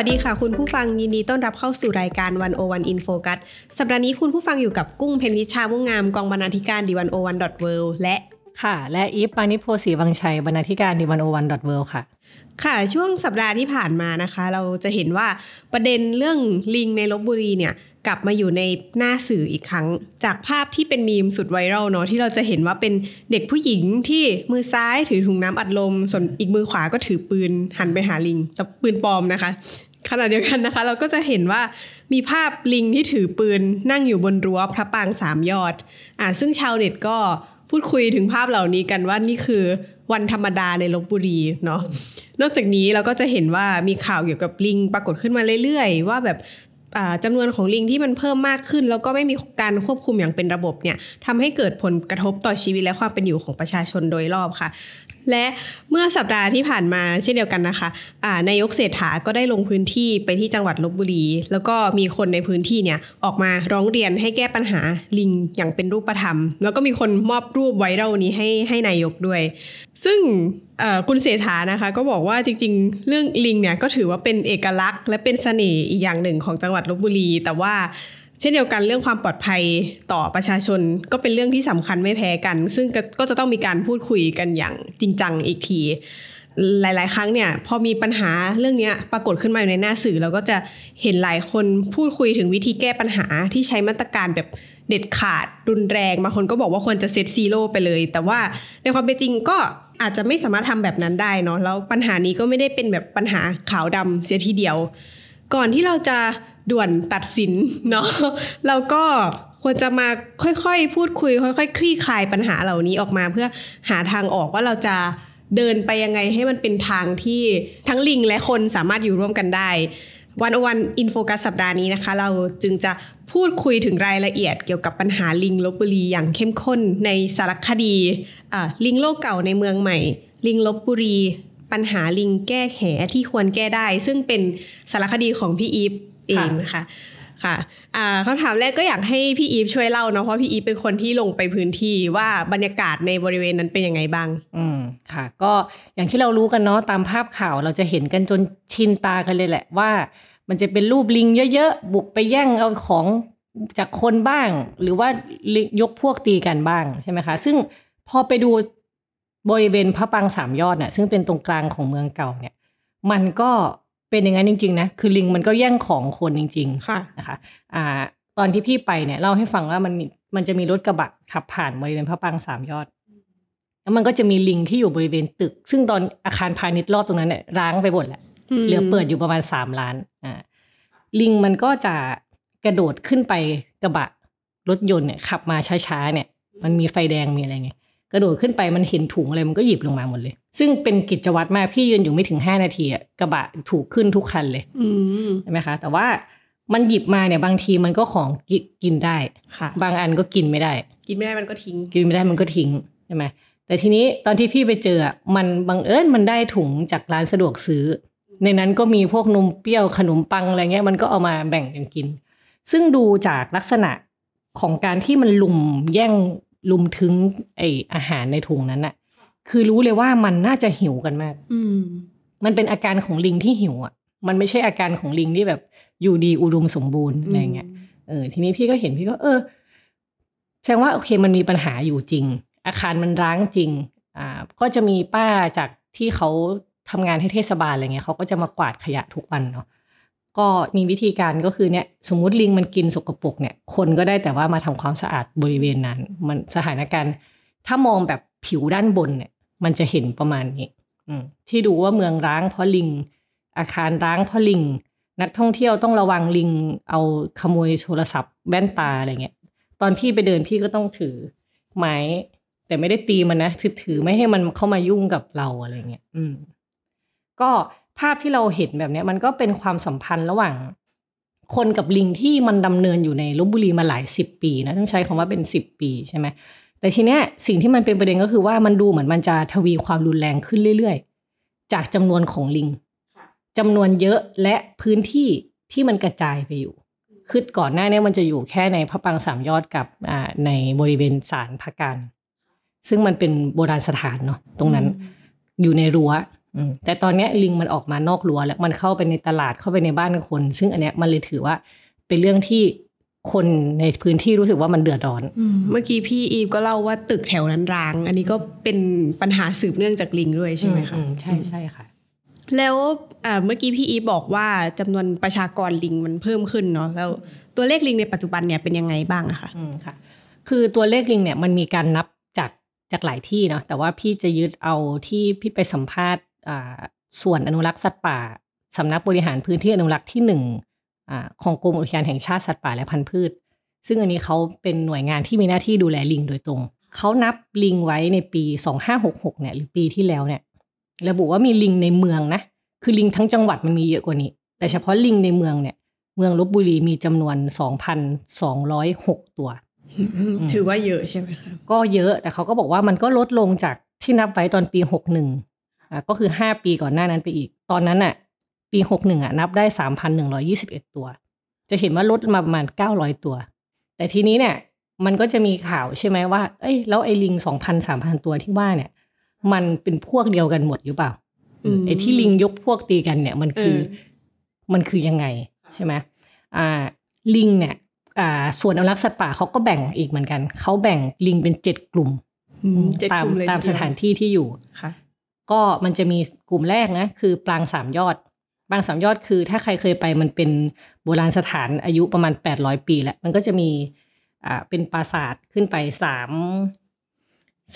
วัสดีค่ะ คุณผู้ฟังยินดีต้อนรับเข้าสู่รายการ One-O-One In Focus สัปดาห์นี้คุณผู้ฟังอยู่กับกุ้งเพ็ญพิชชามุ่งงามกองบรรณาธิการ The One-O-One dot World ค่ะ และอีฟปาณิส โพธิ์ศรีวังชัยบรรณาธิการ The One-O-One dot World ค่ะค่ะช่วงสัปดาห์ที่ผ่านมานะคะ เราจะเห็นว่าประเด็นเรื่องลิงในลพบุรีเนี่ยกลับมาอยู่ในหน้าสื่ออีกครั้ง จากภาพที่เป็นมีมสุดไวรัลเนาะที่เราจะเห็นว่าเป็นเด็กผู้หญิงที่มือซ้ายถือถุงน้ำอัดลม ส่วนอีกมือขวาก็ถือปืนหันไปหาลิงแต่ปืนปลอมนะคะ ขณะเดียวกันนะคะ เราก็จะเห็นว่ามีภาพลิงที่ถือปืนนั่งอยู่บนรั้วพระปรางสามยอด อ่าซึ่งชาวเน็ตก็พูดคุยถึงภาพเหล่านี้กันว่านี่คือวันธรรมดาในลบบุรีเนาะนอกจากนี้เราก็จะเห็นว่ามีข่าวเกี่ยวกับลิงปรากฏขึ้นมาเรื่อยๆ ว่าแบบจำนวนของลิงที่มันเพิ่มมากขึ้น แล้วก็ไม่มีการควบคุมอย่างเป็นระบบเนี่ยทำให้เกิดผลกระทบต่อชีวิตและความเป็นอยู่ของประชาชนโดยรอบค่ะ และเมื่อสัปดาห์ที่ผ่านมาเช่นเดียวกันนะคะอ่านายกเศรษฐาก็ได้ลงพื้นที่ไปที่จังหวัดลบบุรี แล้วก็มีคนในพื้นที่เนี่ยออกมาร้องเรียนให้แก้ปัญหาลิงอย่างเป็นรูปธรรม แล้วก็มีคนมอบรูปไวรัลนี้ให้ให้นายกด้วย ซึ่งคุณเศรษฐานะคะก็บอกว่าจริงๆ เรื่องลิงเนี่ยก็ถือว่าเป็นเอกลักษณ์ และเป็นเสน่ห์อีกอย่างหนึ่งของจังหวัดลบบุรี แต่ว่า เช่นเดียวกันเรื่องความปลอดภัยต่อประชาชนก็เป็นเรื่องที่สำคัญไม่แพ้กัน ซึ่งก็ก็จะต้องมีการพูดคุยกันอย่างจริงจังอีกที หลาย ๆ ครั้งเนี่ยพอมีปัญหาเรื่องนี้ปรากฏขึ้นมาอยู่ในหน้าสื่อเราก็จะเห็นหลายคนพูดคุยถึงวิธีแก้ปัญหาที่ใช้มาตรการแบบเด็ดขาดรุนแรงบางคนก็บอกว่าควรจะเซตซีโร่ไปเลย แต่ว่าในความเป็นจริงก็อาจจะไม่สามารถทำแบบนั้นได้เนาะแล้วปัญหานี้ก็ไม่ได้เป็นแบบปัญหาขาวดำเสียทีเดียว ก่อนที่เราจะ ด่วนตัดสินเนาะเราก็ควรจะมาค่อยๆ พูดคุย ค่อยๆ คลี่คลายปัญหาเหล่านี้ออกมา เพื่อหาทางออกว่าเราจะเดินไปยังไงให้มันเป็นทางที่ทั้งลิงและคนสามารถอยู่ร่วมกันได้วันอวันอินโฟกัสสัปดาห์นี้นะคะ เราจึงจะพูดคุยถึงรายละเอียดเกี่ยวกับปัญหาลิงลบบุรีอย่างเข้มข้นในสารคดีลิงโลกเก่าในเมืองใหม่ ลิงลบบุรี ปัญหาลิงแก้แหที่ควรแก้ได้ ซึ่งเป็นสารคดีของพี่อีฟ เองนะคะค่ะอ่าคำถามแรกก็อยากให้พี่อีฟช่วยเล่าเนาะเพราะพี่อีฟเป็นคนที่ลงไปพื้นที่ว่าบรรยากาศในบริเวณนั้นเป็นยังไงบ้าง อืมค่ะ ก็อย่างที่เรารู้กันเนาะตามภาพข่าวเราจะเห็นกันจนชินตากันเลยแหละว่า มันจะเป็นรูปลิงเยอะๆบุกไปแย่งเอาของจากคนบ้าง หรือว่ายกพวกตีกันบ้างใช่ไหมคะ ซึ่งพอไปดูบริเวณพระปรางสามยอดเนี่ยซึ่งเป็นตรงกลางของเมืองเก่าเนี่ย มันก็ เป็นอย่างนั้นจริง ๆ นะ คือลิงมันก็แย่งของคนจริงค่ะๆนะคะ อ่า ตอนที่พี่ไปเนี่ยเล่าให้ฟังว่ามันมีมันจะมีรถกระบะขับผ่านบริเวณพระปรางสามยอด แล้วมันก็จะมีลิงที่อยู่บริเวณตึก ซึ่งตอนอาคารพาณิชย์รอบตรงนั้นเนี่ยร้างไปหมดแหละอืมเหลือเปิดอยู่ประมาณสามล้าน อ่า ลิงมันก็จะกระโดดขึ้นไปกระบะรถยนต์เนี่ยขับมาช้าๆเนี่ย มันมีไฟแดงมีอะไรไง กระโดดขึ้นไปมันเห็นถุงอะไรมันก็หยิบลงมาหมดเลย ซึ่งเป็นกิจวัตรมากพี่ยืนอยู่ไม่ถึงห้านาทีอะกระบะถูกขึ้นทุกคันเลยอืมใช่ไหมคะ แต่ว่ามันหยิบมาเนี่ยบางทีมันก็ของกิกินได้ค่ะบางอันก็กินไม่ได้ กินไม่ได้มันก็ทิ้ง กินไม่ได้มันก็ทิ้งใช่ไหมแต่ทีนี้ตอนที่พี่ไปเจออะมันบังเอิญมันได้ถุงจากร้านสะดวกซื้อ ในนั้นก็มีพวกนมเปรี้ยวขนมปังอะไรเงี้ยมันก็เอามาแบ่งกันกิน ซึ่งดูจากลักษณะของการที่มันลุมแย่ง ลุมถึงไออาหารในถุงนั้นอะคือรู้เลยว่ามันน่าจะหิวกันมาก อืมมันเป็นอาการของลิงที่หิวอะมันไม่ใช่อาการของลิงที่แบบอยู่ดีอุดมสมบูรณ์อะไรเงี้ยเออทีนี้พี่ก็เห็นพี่ก็ เออแสดงว่าโอเคมันมีปัญหาอยู่จริง อาคารมันร้างจริง อ่า ก็จะมีป้าจากที่เขาทำงานให้เทศบาลอะไรเงี้ยเขาก็จะมากวาดขยะทุกวันเนาะ ก็มีวิธีการก็คือเนี่ยสมมติลิงมันกินสกปรกเนี่ยคนก็ได้แต่ว่ามาทำความสะอาดบริเวณนั้น มันสถานการณ์ ถ้ามองแบบผิวด้านบนเนี่ย มันจะเห็นประมาณนี้ที่ดูว่าเมืองร้างเพราะลิง อาคารร้างเพราะลิง นักท่องเที่ยวต้องระวังลิง เอาขโมยโทรศัพท์แว่นตาอะไรเงี้ยตอนพี่ไปเดินพี่ก็ต้องถือไม้แต่ไม่ได้ตีมันนะถือถือไม่ให้มันเข้ามายุ่งกับเราอะไรเงี้ยอืมก็ ภาพที่เราเห็นแบบเนี้ยมันก็เป็นความสัมพันธ์ระหว่าง คนกับลิงที่มันดำเนินอยู่ในลบบุรีมาหลายสิบปีนะต้องใช้คำว่าเป็นสิบปีใช่ไหมแต่ทีเนี้ยสิ่งที่มันเป็นประเด็นก็คือว่ามันดูเหมือนมันจะทวีความรุนแรงขึ้นเรื่อยๆ จากจำนวนของลิงจำนวนเยอะและพื้นที่ที่มันกระจายไปอยู่คือก่อนหน้านี้มันจะอยู่แค่ในพระปรางสามยอดกับอ่าในบริเวณศาลพระการ ซึ่งมันเป็นโบราณสถานเนาะตรงนั้นอยู่ในรั้วอืม แต่ตอนเนี้ยลิงมันออกมานอกรั้วแล้วมันเข้าไปในตลาดเข้าไปในบ้านคน ซึ่งอันเนี้ยมันเลยถือว่าเป็นเรื่องที่คนในพื้นที่รู้สึกว่ามันเดือดร้อนอืมเมื่อกี้พี่อีฟก็เล่าว่าตึกแถวนั้นร้าง อันนี้ก็เป็นปัญหาสืบเนื่องจากลิงด้วยใช่ไหมคะอืใช่ใช่ค่ะ แล้วอ่าเมื่อกี้พี่อีฟบอกว่าจำนวนประชากรลิงมันเพิ่มขึ้นเนาะแล้วตัวเลขลิงในปัจจุบันเนี่ยเป็นยังไงบ้างอะคะอืมค่ะ คือตัวเลขลิงเนี่ยมันมีการนับจากจากหลายที่เนาะแต่ว่าพี่จะยึดเอาที่พี่ไปสัมภาษณ์อ่า ส่วนอนุรักษ์สัตว์ป่าสำนักบริหารพื้นที่อนุรักษ์ที่หนึ่งอ่าของกรมอุทยานแห่งชาติสัตว์ป่าและพันธุ์พืช ซึ่งอันนี้เขาเป็นหน่วยงานที่มีหน้าที่ดูแลลิงโดยตรง เขานับลิงไว้ในปี 2566เนี่ยหรือปีที่แล้วเนี่ยระบุว่ามีลิงในเมืองนะคือลิงทั้งจังหวัดมันมีเยอะกว่านี้ แต่เฉพาะลิงในเมืองเนี่ย เมืองลบบุรีมีจำนวน 2,206 ตัว ถือว่าเยอะใช่ไหมคะก็เยอะแต่เขาก็บอกว่ามันก็ลดลงจากที่นับไว้ตอนปี 61อะ ก็คือ 5 ปีก่อนหน้านั้นไปอีก ตอนนั้นอะ ปี 61อะนับได้ 3,121 ตัว จะเห็นว่าลดมาประมาณ 900 ตัว แต่ทีนี้เนี่ย มันก็จะมีข่าวใช่ไหมว่า เอ้ย แล้วไอ้ลิง 2,000 3,000 ตัวที่ว่าเนี่ย มันเป็นพวกเดียวกันหมดหรือเปล่ามไอ้ที่ลิงยกพวกตีกันเนี่ยมันคือเออมันคือยังไงใช่ไหมอ่าลิงเนี่ยอ่าส่วนอนุรักษ์สัตว์ป่าเขาก็แบ่งอีกเหมือนกัน เขาแบ่งลิงเป็นเจ็ดกลุ่มอืมเจ็ดตามกลุ่เลยตามทีเดีสยวถานที่ที่อยู่ค่ะ ก็มันจะมีกลุ่มแรกนะคือปรางสามยอด ปรางสามยอดคือถ้าใครเคยไปมันเป็นโบราณสถานอายุประมาณ 800 ปีแล้ว มันก็จะมีอ่าเป็นปราสาทขึ้นไปสาม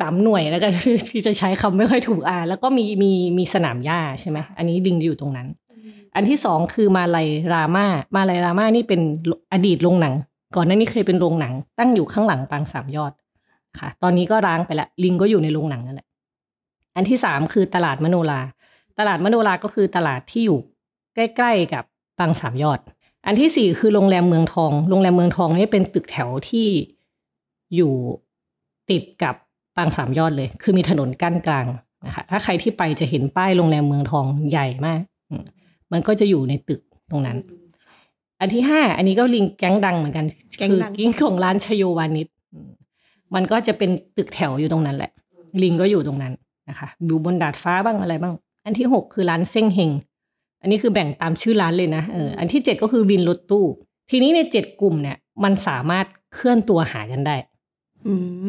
สามหน่วยแล้วกันพี่จะใช้คำไม่ค่อยถูกอ่าแล้วก็มีมีมีสนามหญ้าใช่ไหมอันนี้ลิงอยู่ตรงนั้น อันที่สองคือมาลายรามามาลายรามานี่เป็นอดีตโรงหนัง ก่อนหน้านี้เคยเป็นโรงหนัง ตั้งอยู่ข้างหลังปางสามยอดค่ะ ตอนนี้ก็ร้างไปละลิงก็อยู่ในโรงหนังนั่นแหละ อันที่สามคือตลาดมโนราตลาดมโนราก็คือตลาดที่อยู่ใกล้ ๆ กับปรางสามยอด อันที่สี่คือโรงแรมเมืองทอง โรงแรมเมืองทองนี่เป็นตึกแถวที่อยู่ติดกับปรางสามยอดเลย คือมีถนนกั้นกลางนะคะถ้าใครที่ไปจะเห็นป้ายโรงแรมเมืองทองใหญ่มากอืมมันก็จะอยู่ในตึกตรงนั้น อันที่ห้าอันนี้ก็ลิงแก๊งดังเหมือนกันแก๊งคือดังกิ้งของร้านชโยวานิชอืมมันก็จะเป็นตึกแถวอยู่ตรงนั้นแหละ ลิงก็อยู่ตรงนั้น นะคะอยู่บนดาดฟ้าบ้างอะไรบ้าง อันที่หกคือร้านเซ้งเฮงอันนี้คือแบ่งตามชื่อร้านเลยนะเอออันที่เจ็ดก็คือวินรถตู้ ทีนี้ในเจ็ดกลุ่มเนี่ย มันสามารถเคลื่อนตัวหากันได้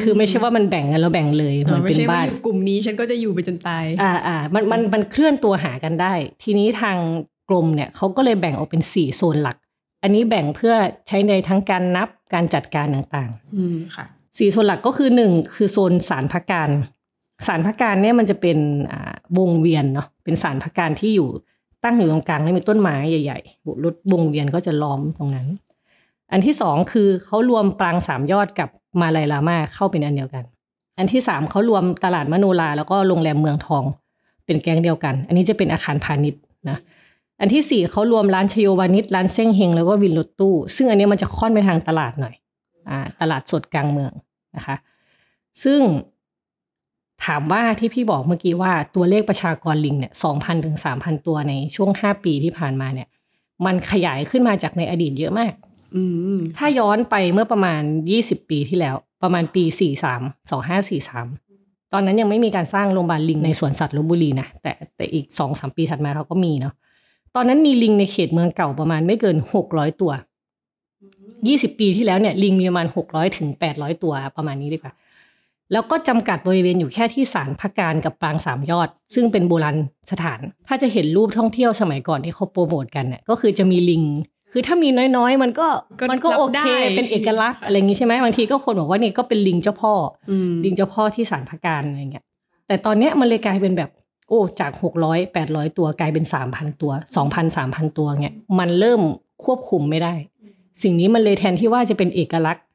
คือไม่ใช่ว่ามันแบ่งกันแล้วแบ่งเลยเหมือนไม่เป็นใช่ว่าบ้านอยู่กลุ่มนี้ฉันก็จะอยู่ไปจนตาย อ่าอ่ามันมันมันเคลื่อนตัวหากันได้ ทีนี้ทางกรมเนี่ยเขาก็เลยแบ่งออกเป็นสี่โซนหลัก อันนี้แบ่งเพื่อใช้ในทั้งการนับการจัดการต่างๆ อืมค่ะสี่โซนหลักก็คือหนึ่งคือโซนสารพักการ สารพักการเนี่ยมันจะเป็นวงเวียนเนาะเป็นสารพักการที่อยู่ตั้งอยู่ตรงกลางแล้วมีต้นไม้ใหญ่ๆรถวงเวียนก็จะล้อมตรงนั้น อันที่สองคือเขารวมปรางสามยอดกับมาลายลามาเข้าเป็นอันเดียวกัน อันที่สามเขารวมตลาดมโนราแล้วก็โรงแรมเมืองทอง เป็นแก๊งเดียวกัน อันนี้จะเป็นอาคารพาณิชย์นะอันที่สี่เขารวมร้านชโยวานิชร้านเซ้งเฮงแล้วก็วินรถตู้ ซึ่งอันนี้มันจะค่อนไปทางตลาดหน่อยอ่าตลาดสดกลางเมืองนะคะ ซึ่ง ถามว่าที่พี่บอกเมื่อกี้ว่าตัวเลขประชากรลิงเนี่ยสองพันถึงสามพันตัวในช่วงห้าปีที่ผ่านมาเนี่ย มันขยายขึ้นมาจากในอดีตเยอะมากอืมถ้าย้อนไปเมื่อประมาณยี่สิบปีที่แล้ว ประมาณปีสี่สามสองห้าสี่สามตอนนั้นยังไม่มีการสร้างโรงพยาบาลลิงในสวนสัตว์ลบบุรีนะแต่แต่อีกสองสามปีถัดมาเขาก็มีเนาะตอนนั้นมีลิงในเขตเมืองเก่าประมาณไม่เกินหกร้อยตัวยี่สิบปีที่แล้วเนี่ยลิงมีประมาณหกร้อยถึงแปดร้อยตัวประมาณนี้ดีกว่า แล้วก็จำกัดบริเวณอยู่แค่ที่ศาลพักการกับปรางสามยอด ซึ่งเป็นโบราณสถาน ถ้าจะเห็นรูปท่องเที่ยวสมัยก่อนที่เขาโปรโมทกันเนี่ยก็คือจะมีลิง คือถ้ามีน้อยๆ มันก็ก็มันก็รับโอได้เคเป็นเอกลักษณ์อะไรอย่างนี้ใช่ไหมบางทีก็คนบอกว่านี่ก็เป็นลิงเจ้าพ่ออืมลิงเจ้าพ่อที่ศาลพักการอะไรเงี้ยแต่ตอนเนี้ยมันเลยกลายเป็นแบบโอ้จากหกร้อยแปดร้อยตัวกลายเป็นสามพันตัวสองพันสามพันตัวเงี้ยมันเริ่มควบคุมไม่ได้ สิ่งนี้มันเลยแทนที่ว่าจะเป็นเอกลักษณ์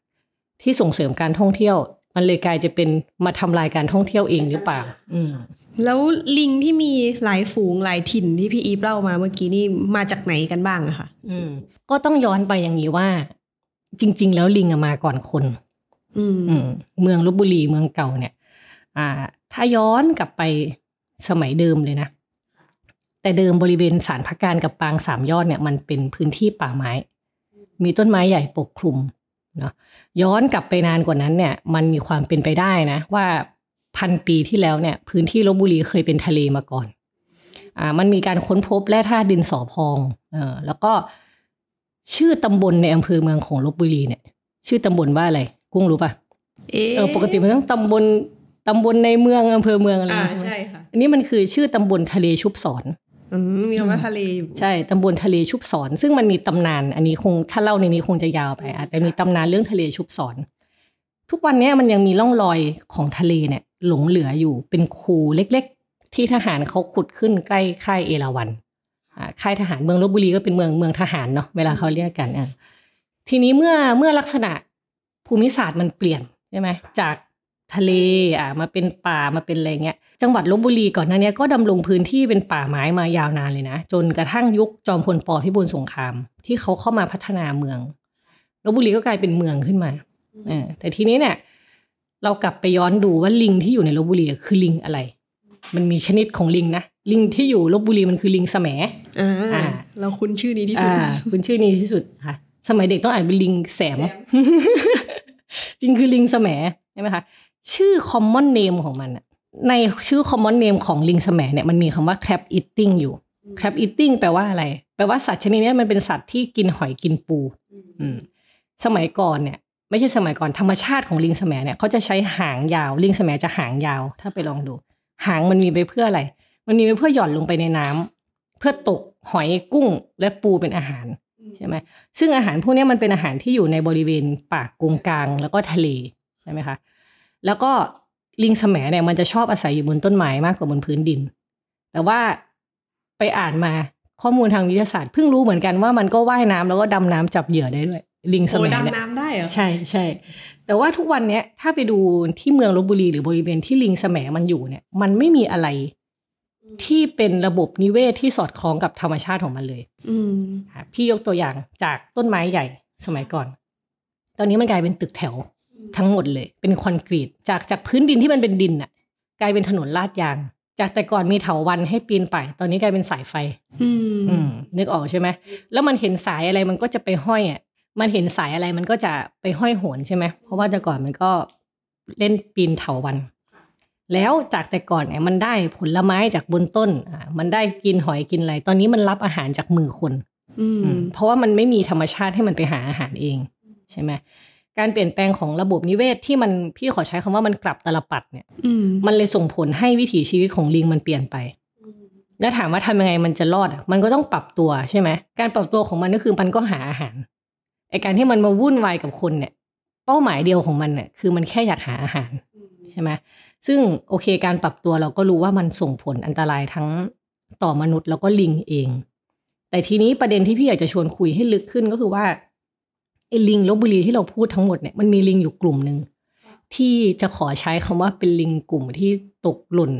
ที่ส่งเสริมการท่องเที่ยว มันเลยกลายจะเป็นมาทำลายการท่องเที่ยวเองหรือเปล่า อืมแล้วลิงที่มีหลายฝูงหลายถิ่นที่พี่อีฟเล่ามาเมื่อกี้นี่มาจากไหนกันบ้างอะคะอืม ก็ต้องย้อนไปอย่างนี้ว่า จริง ๆ แล้วลิงอะมาก่อนคนอืมอืมเมืองลบบุรีเมืองเก่าเนี่ย อ่า ถ้าย้อนกลับไปสมัยเดิมเลยนะ แต่เดิมบริเวณสารพักการกับปางสามยอดเนี่ย มันเป็นพื้นที่ป่าไม้ มีต้นไม้ใหญ่ปกคลุม เนาะย้อนกลับไปนานกว่านั้นเนี่ยมันมีความเป็นไปได้นะ ว่าพันปีที่แล้วเนี่ยพื้นที่ลบบุรีเคยเป็นทะเลมาก่อนอ่ามันมีการค้นพบแร่ธาตุดินสอพองเออแล้วก็ชื่อตำบลในอำเภอเมืองของลบบุรีเนี่ย ชื่อตำบลว่าอะไร กุ้งรู้ปะเอ๊ะเออปกติมันต้องตำบลตำบลในเมืองอำเภอเมืองอะไรอ่าใช่ไหมใช่ค่ะอันนี้มันคือชื่อตำบลทะเลชุบสอนอื มีคำว่าทะเลอยู่ใช่ตำบลทะเลชุบสอน ซึ่งมันมีตำนาน อันนี้คงถ้าเล่าในนี้คงจะยาวไปอะแต่มีตำนานเรื่องทะเลชุบสอน ทุกวันนี้มันยังมีร่องรอยของทะเลเนี่ย หลงเหลืออยู่เป็นคูเล็กๆ ที่ทหารเขาขุดขึ้นใกล้ค่ายเอราวันค่ายทหารเมืองลบบุรีก็เป็นเมืองเมืองทหารเนาะเวลาเขาเรียกกันอะทีนี้เมื่อเมื่อลักษณะภูมิศาสตร์มันเปลี่ยนใช่ไหมจาก ทะเลอ่ามาเป็นป่ามาเป็นอะไรเงี้ยจังหวัดลบบุรีก่อนหน้านี้ก็ดำรงพื้นที่เป็นป่าไม้มายาวนานเลยนะ จนกระทั่งยุคจอมพลปพิบูลสงคราม ที่เขาเข้ามาพัฒนาเมืองลบบุรีก็กลายเป็นเมืองขึ้นมาเออแต่ทีนี้เนี่ย เรากลับไปย้อนดูว่าลิงที่อยู่ในลบบุรีคือลิงอะไร มันมีชนิดของลิงนะลิงที่อยู่ลบบุรีมันคือลิงแสมอ่าอ่าเราคุ้นชื่อนี้ที่สุดอ่าคุณชื่อนี้ที่สุดค่ะ สมัยเด็กต้องอ่านเป็นลิงแสมจริงคือลิงแสมใช่ไหมคะ ชื่อ common name ของมันอะในชื่อ common name ของลิงแสมเนี่ยมันมีคำว่า crab eating อยู่ crab eating แปลว่าอะไร แปลว่าสัตว์ชนิดนี้มันเป็นสัตว์ที่กินหอยกินปูอืมสมัยก่อนเนี่ยไม่ใช่สมัยก่อนธรรมชาติของลิงแสมเนี่ยเขาจะใช้หางยาว ลิงแสมจะหางยาว ถ้าไปลองดู หางมันมีไปเพื่ออะไร มันมีไปเพื่อหย่อนลงไปในน้ำเพื่อตกหอยกุ้งและปูเป็นอาหารใช่ไหมซึ่งอาหารพวกนี้มันเป็นอาหารที่อยู่ในบริเวณปากกงกลางแล้วก็ทะเลใช่ไหมคะ แล้วก็ลิงแสมเนี่ยมันจะชอบอาศัยอยู่บนต้นไม้มากกว่าบนพื้นดิน แต่ว่าไปอ่านมาข้อมูลทางวิทยาศาสตร์เพิ่งรู้เหมือนกันว่ามันก็ว่ายน้ำแล้วก็ดำน้ำจับเหยื่อได้ด้วย ลิงแสโอ้มเนี่ยดำน้ำได้เหรอใช่ใช่แต่ว่าทุกวันเนี้ยถ้าไปดูที่เมืองลบบุรีหรือบริเวณที่ลิงแสมมันอยู่เนี่ย มันไม่มีอะไรที่เป็นระบบนิเวศที่สอดคล้องกับธรรมชาติของมันเลย อืมอะพี่ยกตัวอย่างจากต้นไม้ใหญ่สมัยก่อน ตอนนี้มันกลายเป็นตึกแถว ทั้งหมดเลย เป็นคอนกรีตจากจากพื้นดินที่มันเป็นดินน่ะกลายเป็นถนนลาดยาง จากแต่ก่อนมีเถาวันให้ปีนป่ายตอนนี้กลายเป็นสายไฟอืมอืมนึกออกใช่ไหมแล้วมันเห็นสายอะไรมันก็จะไปห้อยอะมันเห็นสายอะไรมันก็จะไปห้อยโหนใช่ไหมเพราะว่าแต่ก่อนมันก็เล่นปีนเถาวัน แล้วจากแต่ก่อนเนี่ยมันได้ผลไม้จากบนต้นอ่ามันได้กินหอยกินอะไรตอนนี้มันรับอาหารจากมือคน อืมอืมเพราะว่ามันไม่มีธรรมชาติให้มันไปหาอาหารเอง ใช่ไหม การเปลี่ยนแปลงของระบบนิเวศที่มันพี่ขอใช้คำว่ามันกลับตลปัดเนี่ยอืมมันเลยส่งผลให้วิถีชีวิตของลิงมันเปลี่ยนไป แล้วถามว่าทำยังไงมันจะรอดอะมันก็ต้องปรับตัวใช่ไหมการปรับตัวของมันก็คือมันก็หาอาหารไอการที่มันมาวุ่นวายกับคนเนี่ย เป้าหมายเดียวของมันเนี่ยคือมันแค่อยากหาอาหารใช่ไหมซึ่งโอเคการปรับตัวเราก็รู้ว่ามันส่งผลอันตรายทั้งต่อมนุษย์แล้วก็ลิงเอง แต่ทีนี้ประเด็นที่พี่อยากจะชวนคุยให้ลึกขึ้นก็คือว่า ไอ้ลิงลบบุรีที่เราพูดทั้งหมดเนี่ยมันมีลิงอยู่กลุ่มหนึ่งที่จะขอใช้คำว่าเป็นลิงกลุ่มที่ตกหล่น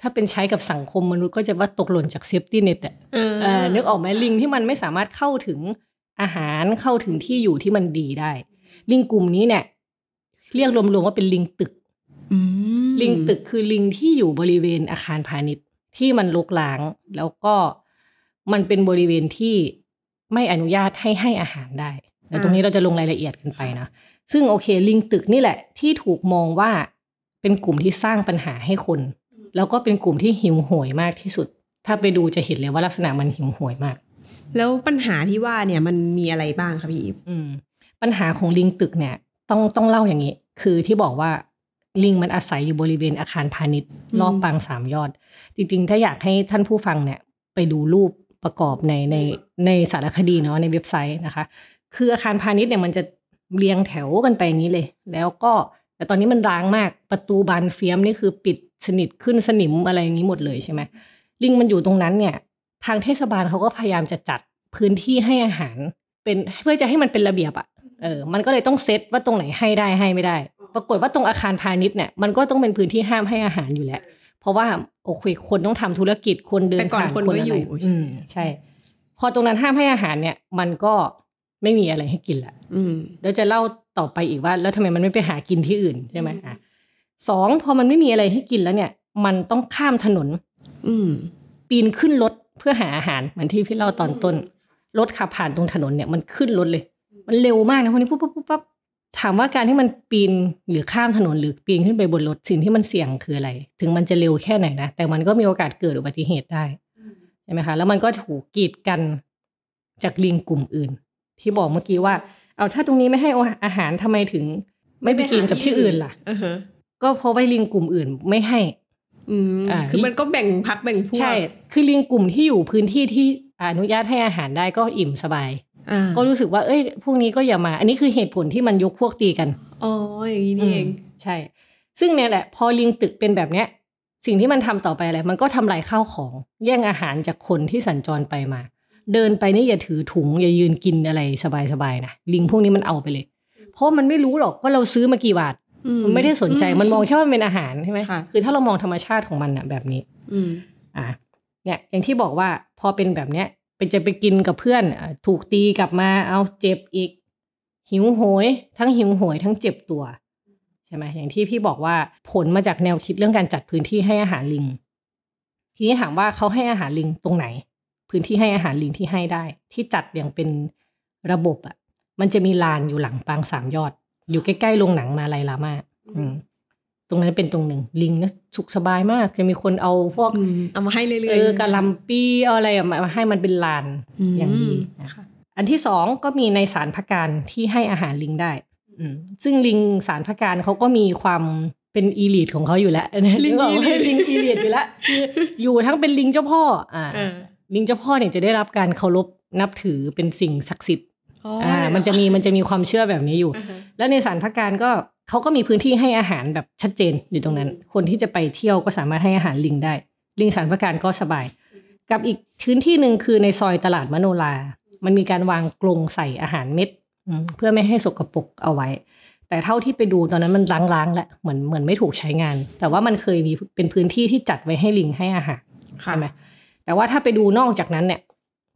ถ้าเป็นใช้กับสังคมมนุษย์ก็จะว่าตกหล่นจาก safety net อะเออเออนึกออกไหมลิงที่มันไม่สามารถเข้าถึงอาหารเข้าถึงที่อยู่ที่มันดีได้ ลิงกลุ่มนี้เนี่ย เรียกรวมๆว่าเป็นลิงตึกอืมลิงตึกคือลิงที่อยู่บริเวณอาคารพาณิชย์ที่มันรกร้าง แล้วก็มันเป็นบริเวณที่ไม่อนุญาตให้ให้อาหารได้ เดี๋ยวตรงนี้เราจะลงรายละเอียดกันไปนะ ซึ่งโอเค ลิงตึกนี่แหละ ที่ถูกมองว่าเป็นกลุ่มที่สร้างปัญหาให้คน แล้วก็เป็นกลุ่มที่หิวโหยมากที่สุด ถ้าไปดูจะเห็นเลยว่าลักษณะมันหิวโหยมาก แล้วปัญหาที่ว่าเนี่ยมันมีอะไรบ้างคะพี่อีฟอืมปัญหาของลิงตึกเนี่ยต้องต้องเล่าอย่างนี้ คือที่บอกว่าลิงมันอาศัยอยู่บริเวณอาคารพาณิชย์รอบปางสามยอด จริง ๆ ถ้าอยากให้ท่านผู้ฟังเนี่ยไปดูรูปประกอบในในในสารคดีเนาะในเว็บไซต์นะคะ คืออาคารพาณิชย์เนี่ยมันจะเรียงแถวกันไปอย่างนี้เลย แล้วก็แต่ตอนนี้มันร้างมากประตูบานเฟียมนี่คือปิดสนิทขึ้นสนิมอะไรอย่างนี้หมดเลยใช่ไหมลิงมันอยู่ตรงนั้นเนี่ยทางเทศบาลเขาก็พยายามจะจัดพื้นที่ให้อาหารเป็นเพื่อจะให้มันเป็นระเบียบอะเออ มันก็เลยต้องเซตว่าตรงไหนให้ได้ให้ไม่ได้ ปรากฏว่าตรงอาคารพาณิชย์เนี่ยมันก็ต้องเป็นพื้นที่ห้ามให้อาหารอยู่แล้ว เพราะว่าโอเคคนต้องทำธุรกิจคนเดินแต่ก่อนผ่านคนคนก็อะอไรยู่อืมใช่ พอตรงนั้นห้ามให้อาหารเนี่ย มันก็ ไม่มีอะไรให้กินละอืมแล้วจะเล่าต่อไปอีกว่า แล้วทำไมมันไม่ไปหากินที่อื่นใช่ไหมอะสองพอมันไม่มีอะไรให้กินแล้วเนี่ย มันต้องข้ามถนน อืมปีนขึ้นรถเพื่อหาอาหารเหมือนที่พี่เล่าตอนต้นรถขับผ่านตรงถนนเนี่ยมันขึ้นรถเลย มันเร็วมากนะพวกนี้ปุ๊บปุ๊บปุ๊บปั๊บถามว่าการที่มันปีนหรือข้ามถนนหรือปีนขึ้นไปบนรถสิ่งที่มันเสี่ยงคืออะไร ถึงมันจะเร็วแค่ไหนนะแต่มันก็มีโอกาสเกิดอุบัติเหตุได้ใช่ไหมคะแล้วมันก็ถูกกีดกันจากลิงกลุ่มอื่น ที่บอกเมื่อกี้ว่า เอาถ้าตรงนี้ไม่ให้อาหารทำไมถึง ไม่ไปกินกับที่อื่นล่ะอ่าฮะก็เพราะว่าลิงกลุ่มอื่นไม่ให้อืมอ่าคือมันก็แบ่งพักแบ่งพวกใช่ คือลิงกลุ่มที่อยู่พื้นที่ที่อนุญาตให้อาหารได้ก็อิ่มสบายอ่าก็รู้สึกว่าเอ้ย พวกนี้ก็อย่ามา อันนี้คือเหตุผลที่มันยกพวกตีกันอ๋ออย่างนี้นี่เองมใช่ ซึ่งเนี่ยแหละ พอลิงตึกเป็นแบบเนี้ย สิ่งที่มันทำต่อไปอะไรมันก็ทำลายข้าวของ แย่งอาหารจากคนที่สัญจรไปมา เดินไปนี่อย่าถือถุงอย่ายืนกินอะไรสบายๆนะลิงพวกนี้มันเอาไปเลย เพราะมันไม่รู้หรอกว่าเราซื้อมากี่บาทมันไม่ได้สนใจมันมองแค่ว่ามันเป็นอาหารใช่ไหมค่ะคือถ้าเรามองธรรมชาติของมันอะแบบนี้ อืมอะเนี่ยอย่างที่บอกว่าพอเป็นแบบเนี้ยเป็นจะไปกินกับเพื่อนอะถูกตีกลับมาเอาเจ็บอีก หิวโหย ทั้งหิวโหยทั้งเจ็บตัวใช่ไหมอย่างที่พี่บอกว่าผลมาจากแนวคิดเรื่องการจัดพื้นที่ให้อาหารลิง ทีนี้ถามว่าเขาให้อาหารลิงตรงไหน พื้นที่ให้อาหารลิงที่ให้ได้ ที่จัดอย่างเป็นระบบอะ มันจะมีลานอยู่หลังปางสามยอด อยู่ใกล้ๆโรงหนังมาลายลามาอืมตรงนั้นเป็นตรงหนึ่งลิงนะสุขสบายมาก จะมีคนเอาพวกอืมเอามาให้เรื่อยๆเออกะหลำปีเอาอะไรอะมาให้มันเป็นลานอย่างดีนะค่ะอันที่สองก็มีในสารพักการที่ให้อาหารลิงได้อืมซึ่งลิงสารพักการเขาก็มีความเป็นอีลีทของเขาอยู่แล้วลิงนึกออกไหม elite ลิงอีลีทอยู่แล้วคืออยู่ทั้งเป็นลิงเจ้าพ่อ อ่าเออ ลิงเจ้าพ่อเนี่ยจะได้รับการเคารพนับถือเป็นสิ่งศักดิ์สิทธิ์อ๋ออ่ามันจะมีมันจะมีความเชื่อแบบนี้อยู่อ่าฮะแล้วในสารพักการก็เขาก็มีพื้นที่ให้อาหารแบบชัดเจนอยู่ตรงนั้น คนที่จะไปเที่ยวก็สามารถให้อาหารลิงได้ ลิงสารพักการก็สบาย กับอีกพื้นที่หนึ่งคือในซอยตลาดมโนรา มันมีการวางกรงใส่อาหารเม็ดอืมเพื่อไม่ให้สกปรกเอาไว้ แต่เท่าที่ไปดูตอนนั้นมันล้างๆแล้วเหมือนเหมือนไม่ถูกใช้งาน แต่ว่ามันเคยมีเป็นพื้นที่ที่จัดไว้ให้ลิงให้อาหารค่ะใช่ไหม แต่ว่าถ้าไปดูนอกจากนั้นเนี่ย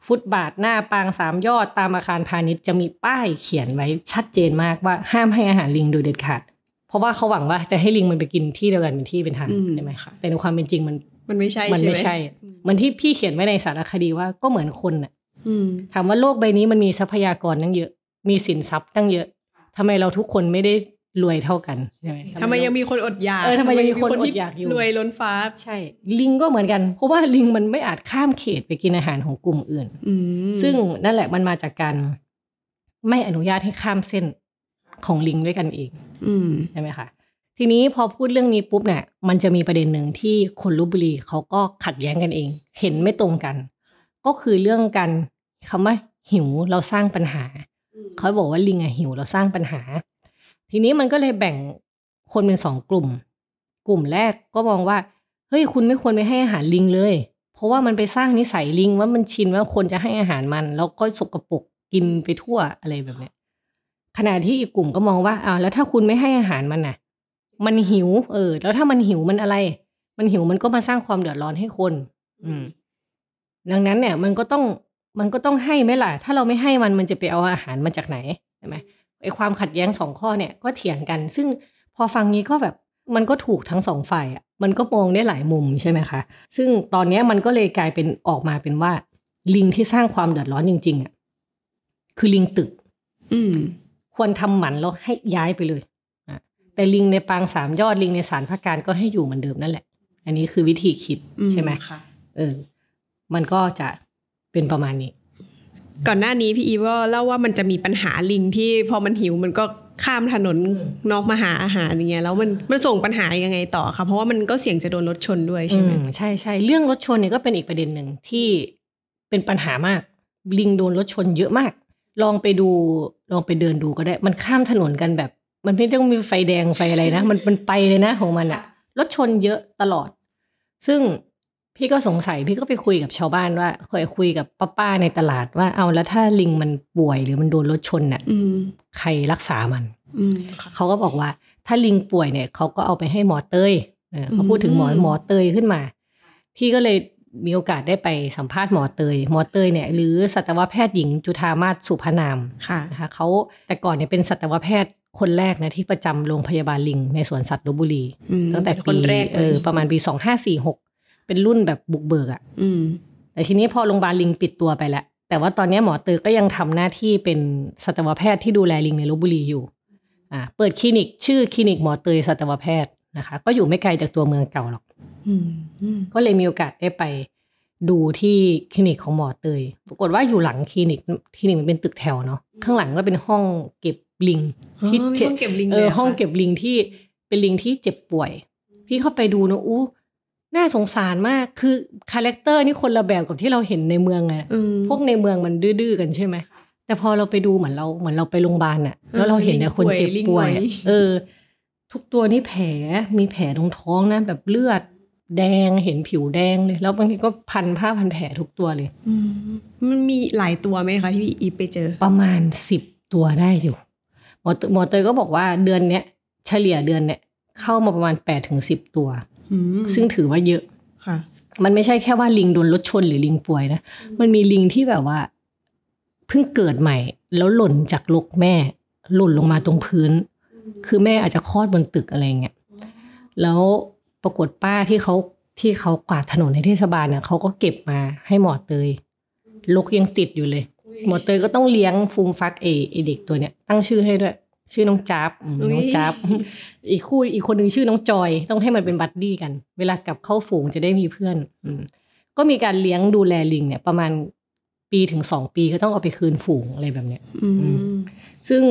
ฟุตบาทหน้าปางสามยอดตามอาคารพาณิชย์จะมีป้ายเขียนไว้ชัดเจนมากว่าห้ามให้อาหารลิงโดยเด็ดขาด เพราะว่าเขาหวังว่าจะให้ลิงมันไปกินที่เดียวกันเป็นที่เป็นทางอืมใช่ไหมค่ะแต่ในความเป็นจริงมันมันไม่ใช่มันไม่ใช่ใช่เหมือนที่พี่เขียนไว้ในสารคดีว่าก็เหมือนคนน่ะอืมถามว่าโลกใบนี้มันมีทรัพยากรตั้งเยอะ มีสินทรัพย์ตั้งเยอะทำไมเราทุกคนไม่ได้ รวยเท่ากันใช่ไหมทำไมยังมีคนอดอยากเออทำไมยังมีคนที่อดอยากอยู่รวยล้นฟ้าใช่ ลิงก็เหมือนกัน เพราะว่าลิงมันไม่อาจข้ามเขตไปกินอาหารของกลุ่มอื่นอืมซึ่งนั่นแหละมันมาจากการไม่อนุญาตให้ข้ามเส้นของลิงด้วยกันเองอืมใช่ไหมคะทีนี้พอพูดเรื่องนี้ปุ๊บเนี่ย มันจะมีประเด็นหนึ่งที่คนลบบุรีเขาก็ขัดแย้งกันเอง เห็นไม่ตรงกัน ก็คือเรื่องการคำว่าหิวเราสร้างปัญหาเขาบอกว่าลิงอะหิวเราสร้างปัญหา ทีนี้มันก็เลยแบ่งคนเป็นสองกลุ่ม กลุ่มแรกก็มองว่า เฮ้ยคุณไม่ควรไปให้อาหารลิงเลย เพราะว่ามันไปสร้างนิสัยลิงว่ามันชินว่าคนจะให้อาหารมัน แล้วก็สกปรกกินไปทั่วอะไรแบบเนี้ยขณะที่อีกกลุ่มก็มองว่าอ้าวแล้วถ้าคุณไม่ให้อาหารมันน่ะ มันหิว เออ แล้วถ้ามันหิวมันอะไร มันหิวมันก็มาสร้างความเดือดร้อนให้คน อืม ดังนั้นเนี่ย มันก็ต้องมันก็ต้องให้ไหมล่ะ ถ้าเราไม่ให้มันมันจะไปเอาอาหารมาจากไหนใช่ไหม ไอความขัดแย้งสองข้อเนี่ยก็เถียงกัน ซึ่งพอฟังนี้ก็แบบมันก็ถูกทั้งสองฝ่ายอะมันก็มองได้หลายมุมใช่ไหมคะซึ่งตอนเนี้ยมันก็เลยกลายเป็นออกมาเป็นว่า ลิงที่สร้างความเดือดร้อนจริง ๆอะคือลิงตึก อืม ควรทำหมันแล้วให้ย้ายไปเลยอะแต่ลิงในปางสามยอดลิงในสารพักการก็ให้อยู่เหมือนเดิมนั่นแหละ อันนี้คือวิธีคิดใช่ไหมค่ะเออ มันก็จะเป็นประมาณนี้ ก่อนหน้านี้พี่อีฟก็เล่าว่ามันจะมีปัญหาลิงที่พอมันหิวมันก็ข้ามถนนนอกมาหาอาหารอย่างเงี้ยแล้วมันมันส่งปัญหายังไงต่อคะเพราะว่ามันก็เสี่ยงจะโดนรถชนด้วยใช่ไหมอืใช่ใช่เรื่องรถชนเนี่ยก็เป็นอีกประเด็นหนึ่งที่เป็นปัญหามาก ลิงโดนรถชนเยอะมาก ลองไปดูลองไปเดินดูก็ได้ มันข้ามถนนกันแบบ มันไม่ต้องมีไฟแดงไฟอะไรนะ มันมันไปเลยนะของมันอะรถชนเยอะตลอด ซึ่ง พี่ก็สงสัยพี่ก็ไปคุยกับชาวบ้านว่า เคยคุยกับป้าป้าๆในตลาดว่าเอาแล้วถ้าลิงมันป่วยหรือมันโดนรถชนน่ะอืมใครรักษามันอืมค่ะเขาก็บอกว่า ถ้าลิงป่วยเนี่ยเขาก็เอาไปให้หมอเต้ยออเขาพูดถึงหมออืมหมอเตยขึ้นมา พี่ก็เลยมีโอกาสได้ไปสัมภาษณ์หมอเตย หมอเตยเนี่ยหรือสัตวแพทย์หญิงจุธามาศสุพนามค่ะนะคะเขาแต่ก่อนเนี่ยเป็นสัตวแพทย์คนแรกนะที่ประจำโรงพยาบาลลิง ในสวนสัตว์ลบบุรีอืมตั้งแต่คปีนแรกเลยเออประมาณปีสองห้าสี่หก เป็นรุ่นแบบบุกเบิกอะอืมแต่ทีนี้พอโรงพยาบาลลิงปิดตัวไปแล้วแต่ว่าตอนนี้หมอเตยก็ยังทำหน้าที่เป็นสัตวแพทย์ที่ดูแลลิงในลบบุรีอยู่อ่าเปิดคลินิก ชื่อคลินิกหมอเตยสัตวแพทย์นะคะ ก็อยู่ไม่ไกลจากตัวเมืองเก่าหรอกอืมอืมก็เลยมีโอกาสได้ไปดูที่คลินิกของหมอเตยปรากฏว่าอยู่หลังคลินิกคลินิกมันเป็นตึกแถวเนาะข้างหลังก็เป็นห้องเก็บลิงอ๋อที่มีห้องเก็บลิงเลยเหรอคะห้องเก็บลิงที่เป็นลิงที่เจ็บป่วย พี่เข้าไปดูนะอู้ น่าสงสารมากคือ character นี่คนละแบบกับที่เราเห็นในเมืองไงอืมพวกในเมืองมันดื้อๆกันใช่ไหมแต่พอเราไปดูเหมือนเราเหมือนเราไปโรงพยาบาลอะแล้วเราเห็นแต่คนเจ็บป่วยอะลิงป่วย เออ ทุกตัวนี่แผลมีแผลตรงท้องนะแบบเลือดแดงเห็นผิวแดงเลย แล้วบางทีก็พันผ้าพันแผลทุกตัวเลยอืมมันมีหลายตัวไหมคะที่พี่อีฟไปเจอ ประมาณสิบตัวได้อยู่หมอเตหมอเตยก็บอกว่าเดือนเนี้ยเฉลี่ยเดือนเนี้ยเข้ามาประมาณแปดถึงสิบตัวอืม ซึ่งถือว่าเยอะค่ะมันไม่ใช่แค่ว่าลิงโดนรถชนหรือลิงป่วยนะ มันมีลิงที่แบบว่าเพิ่งเกิดใหม่ แล้วหล่นจากลกแม่ หล่นลงมาตรงพื้น คือแม่อาจจะคลอดบนตึกอะไรเงี้ย แล้วปรากฏป้าที่เขาที่เขากวาดถนนในเทศบาลเนี่ยเขาก็เก็บมาให้หมอเตย ลกยังติดอยู่เลย หมอเตยก็ต้องเลี้ยงฟูมฟักเอไอเด็กตัวเนี้ยตั้งชื่อให้ด้วย ชื่อน้องจับอืมอุ๊ยน้องจับอีกคู่อีกคนหนึ่งชื่อน้องจอย ต้องให้มันเป็นบัดดี้กัน เวลากลับเข้าฝูงจะได้มีเพื่อน อืมก็มีการเลี้ยงดูแลลิงเนี่ย ประมาณปีถึงสองปีก็ต้องเอาไปคืนฝูงอะไรแบบเนี้ยอืมซึ่ง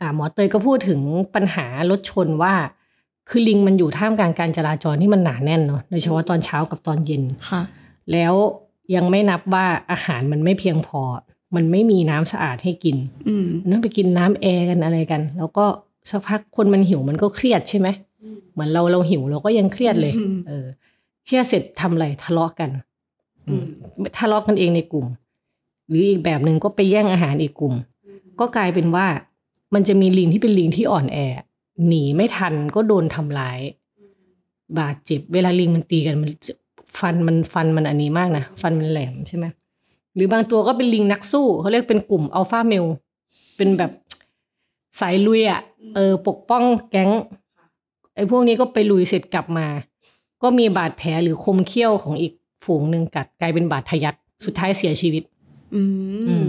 อ่าหมอเตยก็พูดถึงปัญหารถชนว่า คือลิงมันอยู่ท่ามกลางการจราจรที่มันหนาแน่นเนาะโดยเฉพาะตอนเช้ากับตอนเย็นค่ะ แล้วยังไม่นับว่าอาหารมันไม่เพียงพอ มันไม่มีน้ำสะอาดให้กินอืมมันต้องไปกินน้ำแอร์กันอะไรกัน แล้วก็สักพักคนมันหิวมันก็เครียดใช่ไหมเหมือนเราเราหิวเราก็ยังเครียดเลยอืมเออ เครียดเสร็จทำอะไรทะเลาะกันอืมทะเลาะกันเองในกลุ่ม หรืออีกแบบหนึ่งก็ไปแย่งอาหารอีกกลุ่ม ก็กลายเป็นว่า มันจะมีลิงที่เป็นลิงที่อ่อนแอ หนีไม่ทันก็โดนทำร้าย บาดเจ็บ เวลาลิงมันตีกันมันฟันมันฟันมันอันนี้มากนะ ฟันมันแหลมใช่ไหม หรือบางตัวก็เป็นลิงนักสู้เขาเรียกเป็นกลุ่มอัลฟาเมล เป็นแบบสายลุยอะเออปกป้องแก๊งไอ้พวกนี้ก็ไปลุยเสร็จกลับมา ก็มีบาดแผลหรือคมเขี้ยวของอีกฝูงหนึ่งกัดกลายเป็นบาดทะยักสุดท้ายเสียชีวิต อือืมม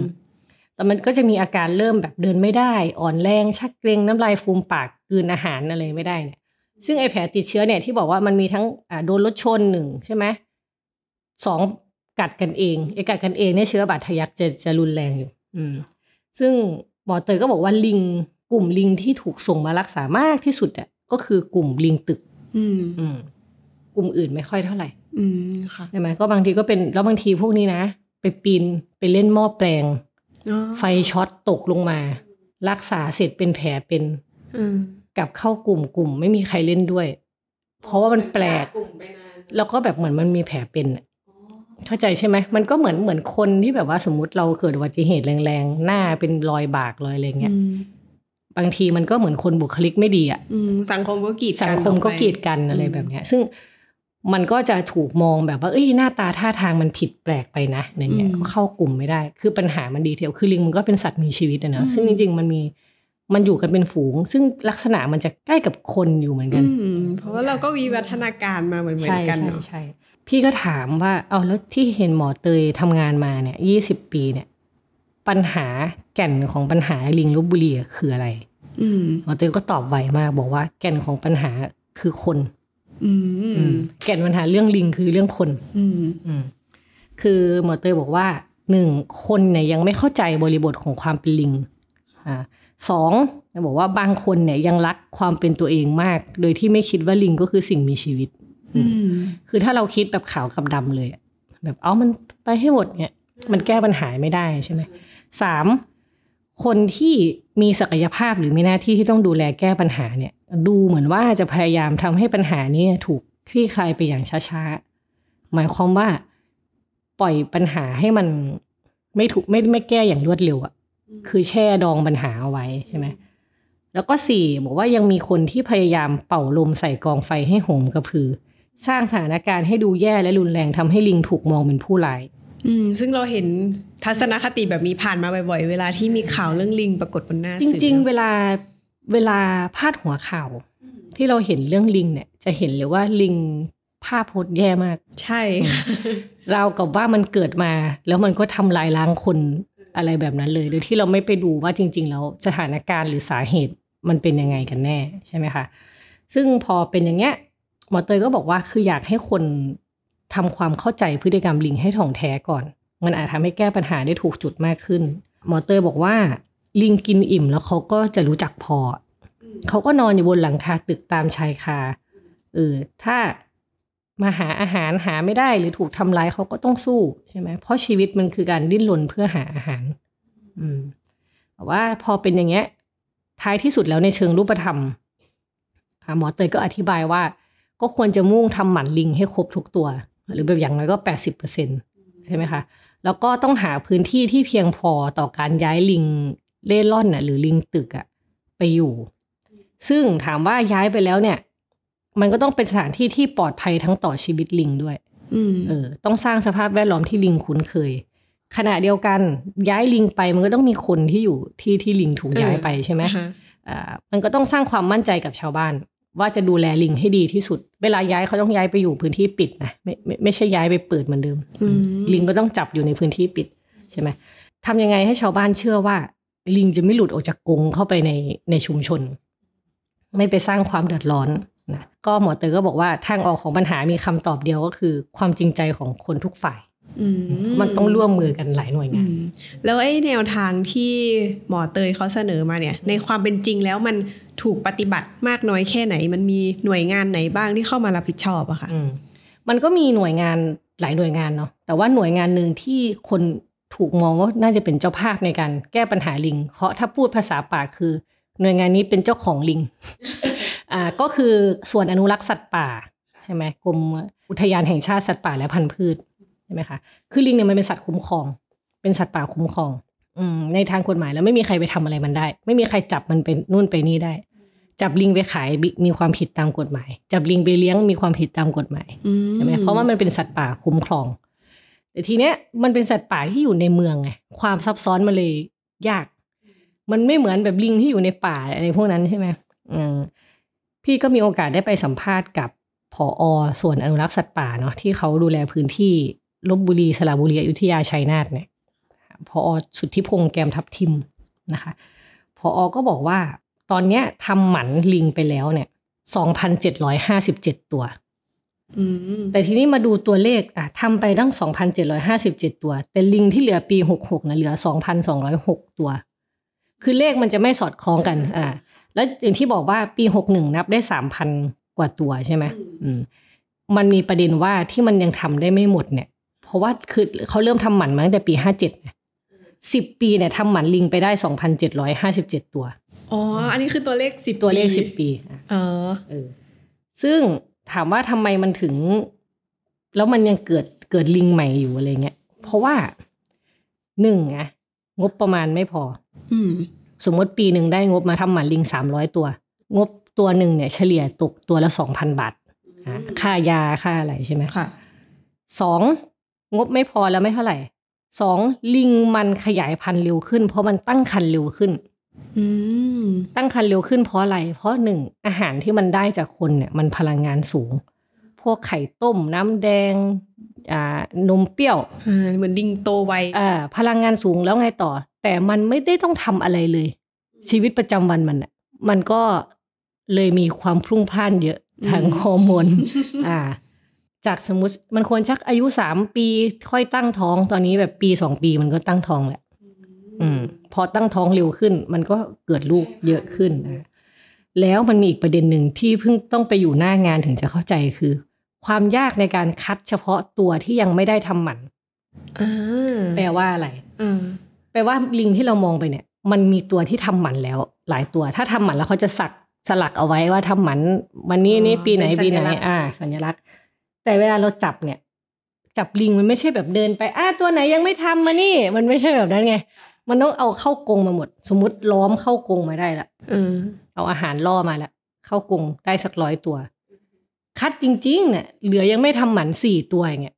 แต่มันก็จะมีอาการเริ่มแบบเดินไม่ได้ อ่อนแรงชักเกร็งน้ำลายฟูมปากกลืนอาหารอะไรไม่ได้เนี่ยซึ่งไอแผลติดเชื้อเนี่ยที่บอกว่ามันมีทั้งอ่าโดนรถชนหนึ่งใช่ไหมสอง กัดกันเองไอกัดกันเองเนี่ยเชื้อบาดทะยักจะจะรุนแรงอยู่ อืม ซึ่งหมอเตยก็บอกว่าลิงกลุ่มลิงที่ถูกส่งมารักษามากที่สุดอะก็คือกลุ่มลิงตึก อืม อืม กลุ่มอื่นไม่ค่อยเท่าไหร่ อืมค่ะใช่ไหมก็บางทีก็เป็นแล้วบางทีพวกนี้นะ ไปปีนไปเล่นหม้อแปลงอ๋อไฟช็อตตกลงมา รักษาเสร็จเป็นแผลเป็นอืมกลับเข้ากลุ่มกลุ่มไม่มีใครเล่นด้วย เพราะว่ามันแปลกแล้วก็แบบเหมือนมันมีแผลเป็นอะ เข้าใจใช่ไหมมันก็เหมือนเหมือนคนที่แบบว่าสมมุติเราเกิดอุบัติเหตุแรงๆ หน้าเป็นรอยบากรอยอะไรเงี้ยอืมบางทีมันก็เหมือนคนบุคลิกไม่ดีอะอืมสังคมก็กีดกันสังคมก็ออไปกีดกันอะไรแบบเนี้ย ซึ่งมันก็จะถูกมองแบบว่าเอ้ยหน้าตาท่าทางมันผิดแปลกไปนะอะไรเงี้ยก็เข้ากลุ่มไม่ได้ คือปัญหามันดีเทลคือลิงมันก็เป็นสัตว์มีชีวิตอะเนอะซึ่งจริงๆมันมีมันอยู่กันเป็นฝูง ซึ่งลักษณะมันจะใกล้กับคนอยู่เหมือนกันอืมเพราะว่าเราก็วิวัฒนาการมาเหมือนเหมือใช่นกันใช่เนาะใช่ พี่ก็ถามว่าเอาแล้วที่เห็นหมอเตยทำงานมาเนี่ยยี่สิบปีเนี่ย ปัญหาแก่นของปัญหาลิงลบบุรีอะคืออะไรอืมหมอเตยก็ตอบไวมากบอกว่าแก่นของปัญหาคือคนอืมอืมแก่นปัญหาเรื่องลิงคือเรื่องคนอืมอืมคือหมอเตยบอกว่าหนึ่งคนเนี่ยยังไม่เข้าใจบริบทของความเป็นลิงอ่าสองบอกว่าบางคนเนี่ยยังรักความเป็นตัวเองมาก โดยที่ไม่คิดว่าลิงก็คือสิ่งมีชีวิตอืม คือถ้าเราคิดแบบขาวกับดำเลยอะแบบเอามันไปให้หมดเนี่ย มันแก้ปัญหาไม่ได้ใช่ไหมสามคนที่มีศักยภาพหรือมีหน้าที่ที่ต้องดูแลแก้ปัญหาเนี่ย ดูเหมือนว่าจะพยายามทำให้ปัญหานี้ถูกคลี่คลายไปอย่างช้าๆ หมายความว่าปล่อยปัญหาให้มันไม่ถูกไม่ไม่แก้อย่างรวดเร็วอะคือแช่ดองปัญหาเอาไว้ใช่ไหมแล้วก็สี่บอกว่ายังมีคนที่พยายามเป่าลมใส่กองไฟให้โหมกระพือ สร้างสถานการณ์ให้ดูแย่และรุนแรงทำให้ลิงถูกมองเป็นผู้ร้ายอืมซึ่งเราเห็นทัศนคติแบบนี้ผ่านมาบ่อยๆ เวลาที่มีข่าวเรื่องลิงปรากฏบนหน้าจสื่อริง ๆ เวลาเวลาพาดหัวข่าว ที่เราเห็นเรื่องลิงเนี่ย จะเห็นเลยว่าลิงภาพโพสต์แย่มาก ใช่ เราวกับว่ามันเกิดมา แล้วมันก็ทำลายล้างคนอะไรแบบนั้นเลย โดยที่เราไม่ไปดูว่าจริง ๆ แล้วสถานการณ์หรือสาเหตุมันเป็นยังไงกันแน่ใช่ไหมคะ ซึ่งพอเป็นอย่างเงี้ย หมอเตยก็บอกว่าคืออยากให้คนทำความเข้าใจพฤติกรรมลิงให้ถ่องแท้ก่อน มันอาจทำให้แก้ปัญหาได้ถูกจุดมากขึ้น หมอเตยบอกว่า ลิงกินอิ่มแล้วเขาก็จะรู้จักพอ เขาก็นอนอยู่บนหลังคาตึกตามชายคาเออถ้ามาหาอาหารหาไม่ได้หรือถูกทำร้ายเขาก็ต้องสู้ใช่ไหมเพราะชีวิตมันคือการดิ้นรนเพื่อหาอาหาร อืมแต่ว่าพอเป็นอย่างเงี้ย ท้ายที่สุดแล้วในเชิงรูปธรรมอ่าหมอเตยก็อธิบายว่า ก็ควรจะมุ่งทำหมันลิงให้ครบทุกตัว หรือแบบอย่างน้อยก็แปดสิบเปอร์เซ็นใช่ไหมคะ แล้วก็ต้องหาพื้นที่ที่เพียงพอต่อการย้ายลิงเล่ร่อนน่ะหรือลิงตึกอะไปอยู่ ซึ่งถามว่าย้ายไปแล้วเนี่ย มันก็ต้องเป็นสถานที่ที่ปลอดภัยทั้งต่อชีวิตลิงด้วยอืมเออ ต้องสร้างสภาพแวดล้อมที่ลิงคุ้นเคย ขณะเดียวกันย้ายลิงไปมันก็ต้องมีคนที่อยู่ที่ที่ลิงถูกย้ายไปใช่ไหมอ่าฮะอ่ามันก็ต้องสร้างความมั่นใจกับชาวบ้าน ว่าจะดูแลลิงให้ดีที่สุด เวลาย้ายเขาต้องย้ายไปอยู่พื้นที่ปิดนะไม่ไม่ไม่ใช่ย้ายไปเปิดเหมือนเดิมอืมลิงก็ต้องจับอยู่ในพื้นที่ปิดใช่ไหมทำยังไงให้ชาวบ้านเชื่อว่า ลิงจะไม่หลุดออกจากกรงเข้าไปในในชุมชน ไม่ไปสร้างความเดือดร้อนนะก็หมอเตอก็บอกว่าทางออกของปัญหามีคำตอบเดียวก็คือ ความจริงใจของคนทุกฝ่ายอื มมันต้องร่วมมือกันหลายหน่วยอืงานมแล้วไอ้แนวทางที่หมอเตยเขาเสนอมาเนี่ย ในความเป็นจริงแล้วมันถูกปฏิบัติมากน้อยแค่ไหน มันมีหน่วยงานไหนบ้างที่เข้ามารับผิดชอบอะค่ะอืมมันก็มีหน่วยงานหลายหน่วยงานเนาะแต่ว่าหน่วยงานหนึ่งที่คนถูกมองว่าน่าจะเป็นเจ้าภาพในการแก้ปัญหาลิง เพราะถ้าพูดภาษาป่าคือ หน่วยงานนี้เป็นเจ้าของลิงอ่าก็คือส่วนอนุรักษ์สัตว์ป่าใช่ไหมกรมอุทยานแห่งชาติสัตว์ป่าและพันธุ์พืช ใช่ไหมคะคือลิงเนี่ยมันเป็นสัตว์คุ้มครอง เป็นสัตว์ป่าคุ้มครองอืมในทางกฎหมายแล้วไม่มีใครไปทำอะไรมันได้ ไม่มีใครจับมันเป็นนู่นไปนี่ได้ จับลิงไปขายบิมีความผิดตามกฎหมาย จับลิงไปเลี้ยงมีความผิดตามกฎหมายอืใช่ไหมเพราะว่ามันเป็นสัตว์ป่าคุ้มครอง แต่ทีเนี้ยมันเป็นสัตว์ป่าที่อยู่ในเมืองไงความซับซ้อนมันเลยยาก มันไม่เหมือนแบบลิงที่อยู่ในป่าอะไรพวกนั้นใช่ไหมอืมพี่ก็มีโอกาสได้ไปสัมภาษณ์กับผอส่วนอนุรักษ์สัตว์ป่าเนาะที่เขาดูแลพื้นที่ ลบบุรีสระบุรีอยุธยาชัยนาทเนี่ยผอสุทธิพงษ์แกมทับทิมนะคะผอก็บอกว่าตอนเนี้ยทำหมันลิงไปแล้วเนี่ยสองพันเจ็ดร้อยห้าสิบเจ็ดตัวอืมแต่ทีนี้มาดูตัวเลขอะทำไปตั้ง2,757ตัว แต่ลิงที่เหลือปี66นะเหลือ2,206ตัว คือเลขมันจะไม่สอดคล้องกันอ่าแล้วอย่างที่บอกว่าปี61นับได้3,000กว่าตัวใช่ไหมอืมมันมีประเด็นว่าที่มันยังทำได้ไม่หมดเนี่ย เพราะว่าคือเขาเริ่มทำหมันมาตั้งแต่ปี57นะสิบปีเนี่ยทำหมันลิงไปได้2,757ตัว อ๋อ อันนี้คือตัวเลขสิบตัวเลข10ปีอะเออเออ ซึ่งถามว่าทำไมมันถึง แล้วมันยังเกิดเกิดลิงใหม่อยู่อะไรเงี้ย เพราะว่าหนึ่งอะงบประมาณไม่พอ อืมสมมติปีหนึ่งได้งบมาทำหมันลิงสามร้อยตัว งบตัวหนึ่งเนี่ย เฉลี่ยตกตัวละสองพันบาทอะค่ายาค่าอะไรใช่ไหมค่ะสอง งบไม่พอแล้วไม่เท่าไหร่สองลิงมันขยายพันธุ์เร็วขึ้น เพราะมันตั้งคันเร็วขึ้นอืมตั้งครรภ์เร็วขึ้นเพราะอะไร เพราะหนึ่งอาหารที่มันได้จากคนเนี่ยมันพลังงานสูง พวกไข่ต้มน้ำแดงอ่านมเปรี้ยวอ่าเหมือนดิงโตไวอ่าพลังงานสูงแล้วไงต่อ แต่มันไม่ได้ต้องทำอะไรเลย ชีวิตประจำวันมันอะมันก็เลยมีความพลุ่งพล่านเยอะทางฮอร์โมนอ่า จากสมมติมันควรชักอายุสามปีค่อยตั้งท้องตอนนี้แบบปีสองปีมันก็ตั้งท้องแหละอืม พอตั้งท้องเร็วขึ้น มันก็เกิดลูกเยอะขึ้นนะแล้วมันมีอีกประเด็นหนึ่งที่เพิ่งต้องไปอยู่หน้างานถึงจะเข้าใจคือ ความยากในการคัดเฉพาะตัวที่ยังไม่ได้ทำหมันอ่าแปลว่าอะไรอ่าแปลว่าลิงที่เรามองไปเนี่ย มันมีตัวที่ทำหมันแล้ว หลายตัว ถ้าทำหมันแล้วเขาจะสักสลักเอาไว้ว่าทำหมันวันนี้นี่ปีไหนปีไหน อ่า สัญลักษณ์ แต่เวลาเราจับเนี่ย จับลิงมันไม่ใช่แบบเดินไปอ่าตัวไหนยังไม่ทำมานี่ มันไม่ใช่แบบนั้นไง มันต้องเอาเข้ากรงมาหมด สมมติล้อมเข้ากรงมาได้ละเออเอาอาหารล่อมาแล้วเข้ากรงได้สักร้อยตัว คัดจริงๆเนี่ยเหลือยังไม่ทำหมันสี่ตัวอย่างเงี้ย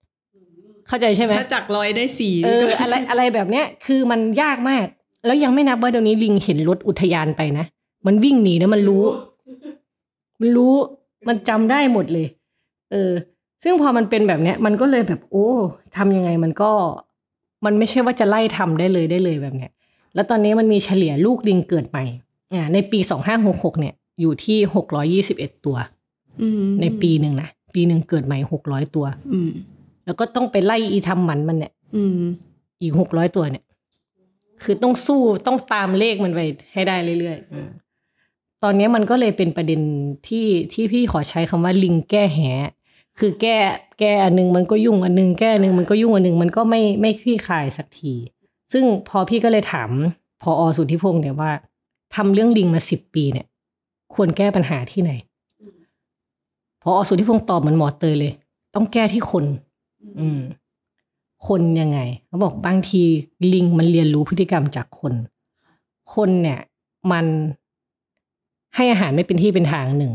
เข้าใจใช่ไหมถ้าจากร้อยได้สี่เอออะไรอะไรแบบเนี้ย คือมันยากมาก แล้วยังไม่นับว่าเดี๋ยวนี้ลิงเห็นรถอุทยานไปนะมันวิ่งหนีนะมันรู้ มันรู้ มันจำได้หมดเลย เออ ซึ่งพอมันเป็นแบบเนี้ยมันก็เลยแบบโอ้ทำยังไงมันก็ มันไม่ใช่ว่าจะไล่ทำได้เลยได้เลยแบบเนี้ย แล้วตอนนี้มันมีเฉลี่ยลูกลิงเกิดใหม่อ่าในปีสองห้าหกหกเนี่ย อยู่ที่หกร้อยี่สิบเอ็ดตัวอืมในปีหนึ่งนะปีหนึ่งเกิดใหม่หกร้อยตัวอืมแล้วก็ต้องไปไล่อีทำหมันมันเนี่ยอืมอีกหกร้อยตัวเนี่ย คือต้องสู้ต้องตามเลขมันไปให้ได้เรื่อยๆอืมตอนนี้มันก็เลยเป็นประเด็นที่ที่พี่ขอใช้คำว่าลิงแก้แห คือแก้แก้อันหนึงมันก็ยุ่งอันหนึงแก้อันหนึงมันก็ยุ่งอันหนึงมันก็ไม่ไม่คลี่คลายสักที ซึ่งพอพี่ก็เลยถามพออสุทธิพงศ์เนี่ยว่าทำเรื่องลิงมาสิบปีเนี่ย ควรแก้ปัญหาที่ไหนพออสุทธิพงศ์ตอบเหมือนหมอเตยเลย ต้องแก้ที่คน อืม คนยังไงเขาบอกบางทีลิงมันเรียนรู้พฤติกรรมจากคน คนเนี่ย มันให้อาหารไม่เป็นที่เป็นทางหนึ่ง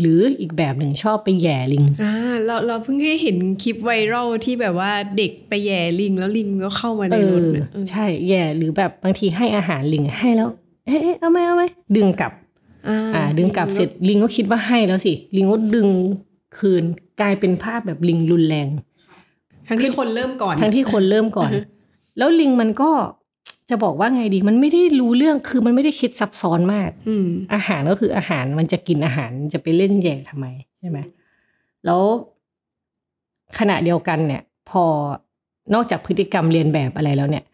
หรืออีกแบบหนึ่งชอบไปแหย่ลิง อ่าเราเราเพิ่งได้เห็นคลิปไวรัลที่แบบว่าเด็กไปแย่ลิง แล้วลิงก็เข้ามาในเอรถอเนี่ยเออใช่แหย่หรือแบบบางทีให้อาหารลิงให้แล้วเอ๊ะเอ๊ะเอาไหมเอาไหมดึงกลับอ่า ดึงกลับเสร็จลิงก็คิดว่าให้แล้วสิลิงก็ดึงคืนกลายเป็นภาพแบบลิงรุนแรง ทั้งที่คนเริ่มก่อน ทั้งที่คนเริ่มก่อนอือฮึแล้วลิงมันก็ จะบอกว่าไงดีมันไม่ได้รู้เรื่องคือมันไม่ได้คิดซับซ้อนมาก อืมอาหารก็คืออาหารมันจะกินอาหารมันจะไปเล่นแย่ทำไมใช่ไหมแล้วขณะเดียวกันเนี่ย พอนอกจากพฤติกรรมเรียนแบบอะไรแล้วเนี่ย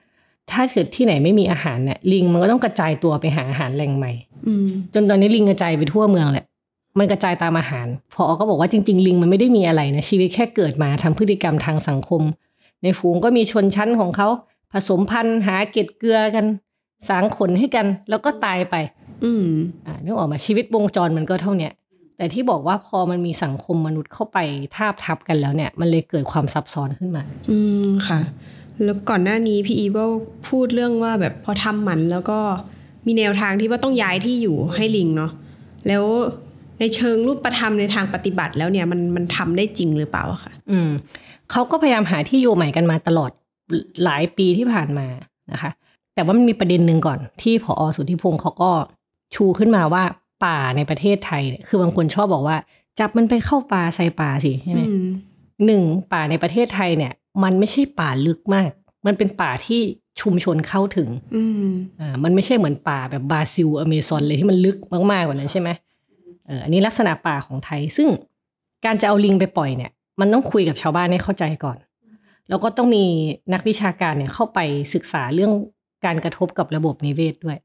ถ้าเกิดที่ไหนไม่มีอาหารเนี่ยลิงมันก็ต้องกระจายตัวไปหาอาหารแหล่งใหม่อืมจนตอนนี้ลิงกระจายไปทั่วเมืองแหละมันกระจายตามอาหาร พอก็บอกว่าจริง ๆ ลิงมันไม่ได้มีอะไรนะชีวิตแค่เกิดมาทำพฤติกรรมทางสังคม ในฝูงก็มีชนชั้นของเขา ผสมพันธุ์หาเกล็ดเกลือกัน สางขนให้กัน แล้วก็ตายไป อืมอ่านึกออกมาชีวิตวงจรมันก็เท่าเนี้ยแต่ที่บอกว่าพอมันมีสังคมมนุษย์เข้าไปทาบทับกันแล้วเนี่ย มันเลยเกิดความซับซ้อนขึ้นมา อืมค่ะ แล้วก่อนหน้านี้พี่อีฟก็พูดเรื่องว่าแบบพอทำหมันแล้วก็มีแนวทางที่ว่าต้องย้ายที่อยู่ให้ลิงเนาะแล้วในเชิงรูปธรรมในทางปฏิบัติแล้วเนี่ยมันมันทำได้จริงหรือเปล่าอะคะอืมเขาก็พยายามหาที่อยู่ใหม่กันมาตลอด หลายปีที่ผ่านมานะคะ แต่ว่ามันมีประเด็นหนึ่งก่อนที่ผอสุทธิพงศ์เขาก็ชูขึ้นมาว่าป่าในประเทศไทยเนี่ยคือบางคนชอบบอกว่า จับมันไปเข้าป่าใส่ป่าสิใช่ไหมอืมหนึ่งป่าในประเทศไทยเนี่ย มันไม่ใช่ป่าลึกมาก มันเป็นป่าที่ชุมชนเข้าถึงอืมอ่ามันไม่ใช่เหมือนป่าแบบบราซิลอเมซอนเลยที่มันลึกมากๆกว่านั้นใช่ไหมเอออันนี้ลักษณะป่าของไทย ซึ่งการจะเอาลิงไปปล่อยเนี่ย มันต้องคุยกับชาวบ้านให้เข้าใจก่อน แล้วก็ต้องมีนักวิชาการเนี่ยเข้าไปศึกษาเรื่องการกระทบกับระบบนิเวศด้วย